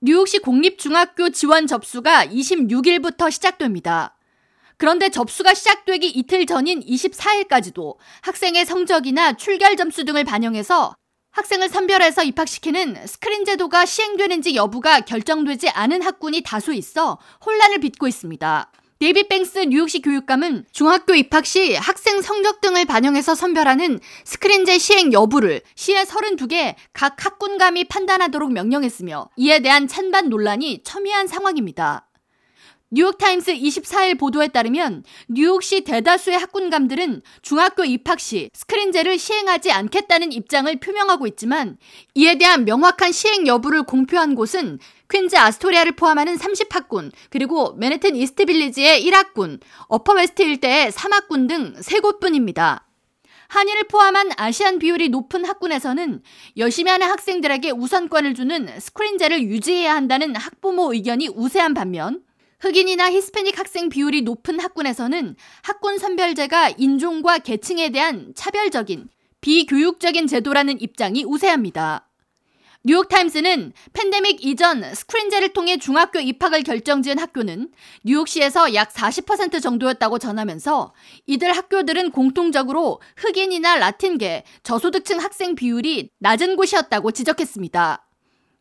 뉴욕시 공립중학교 지원 접수가 26일부터 시작됩니다. 그런데 접수가 시작되기 이틀 전인 24일까지도 학생의 성적이나 출결 점수 등을 반영해서 학생을 선별해서 입학시키는 스크린 제도가 시행되는지 여부가 결정되지 않은 학군이 다수 있어 혼란을 빚고 있습니다. 데이비드 뱅크스 뉴욕시 교육감은 중학교 입학 시 학생 성적 등을 반영해서 선별하는 스크린제 시행 여부를 시의 32개 각 학군감이 판단하도록 명령했으며 이에 대한 찬반 논란이 첨예한 상황입니다. 뉴욕타임스 24일 보도에 따르면 뉴욕시 대다수의 학군감들은 중학교 입학 시 스크린제를 시행하지 않겠다는 입장을 표명하고 있지만 이에 대한 명확한 시행 여부를 공표한 곳은 퀸즈 아스토리아를 포함하는 30학군, 그리고 맨해튼 이스트빌리지의 1학군, 어퍼웨스트 일대의 3학군 등 3곳뿐입니다. 한인을 포함한 아시안 비율이 높은 학군에서는 열심히 하는 학생들에게 우선권을 주는 스크린제를 유지해야 한다는 학부모 의견이 우세한 반면 흑인이나 히스패닉 학생 비율이 높은 학군에서는 학군 선별제가 인종과 계층에 대한 차별적인 비교육적인 제도라는 입장이 우세합니다. 뉴욕타임스는 팬데믹 이전 스크린제를 통해 중학교 입학을 결정지은 학교는 뉴욕시에서 약 40% 정도였다고 전하면서 이들 학교들은 공통적으로 흑인이나 라틴계, 저소득층 학생 비율이 낮은 곳이었다고 지적했습니다.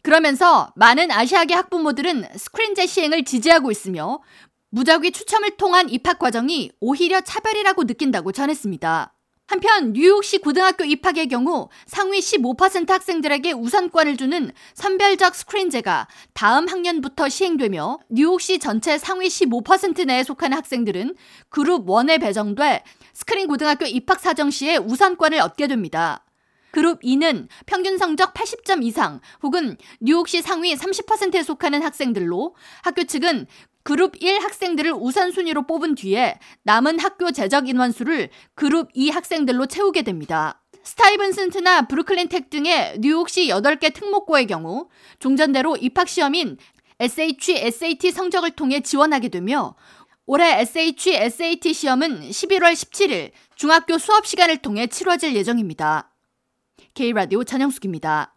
그러면서 많은 아시아계 학부모들은 스크린제 시행을 지지하고 있으며 무작위 추첨을 통한 입학 과정이 오히려 차별이라고 느낀다고 전했습니다. 한편 뉴욕시 고등학교 입학의 경우 상위 15% 학생들에게 우선권을 주는 선별적 스크린제가 다음 학년부터 시행되며 뉴욕시 전체 상위 15% 내에 속하는 학생들은 그룹 1에 배정돼 스크린 고등학교 입학 사정 시에 우선권을 얻게 됩니다. 그룹 2는 평균 성적 80점 이상 혹은 뉴욕시 상위 30%에 속하는 학생들로 학교 측은 그룹 1 학생들을 우선순위로 뽑은 뒤에 남은 학교 재적 인원수를 그룹 2 학생들로 채우게 됩니다. 스타이브슨트나 브루클린 텍 등의 뉴욕시 8개 특목고의 경우 종전대로 입학시험인 SHSAT 성적을 통해 지원하게 되며 올해 SHSAT 시험은 11월 17일 중학교 수업 시간을 통해 치러질 예정입니다. K라디오 전영숙입니다.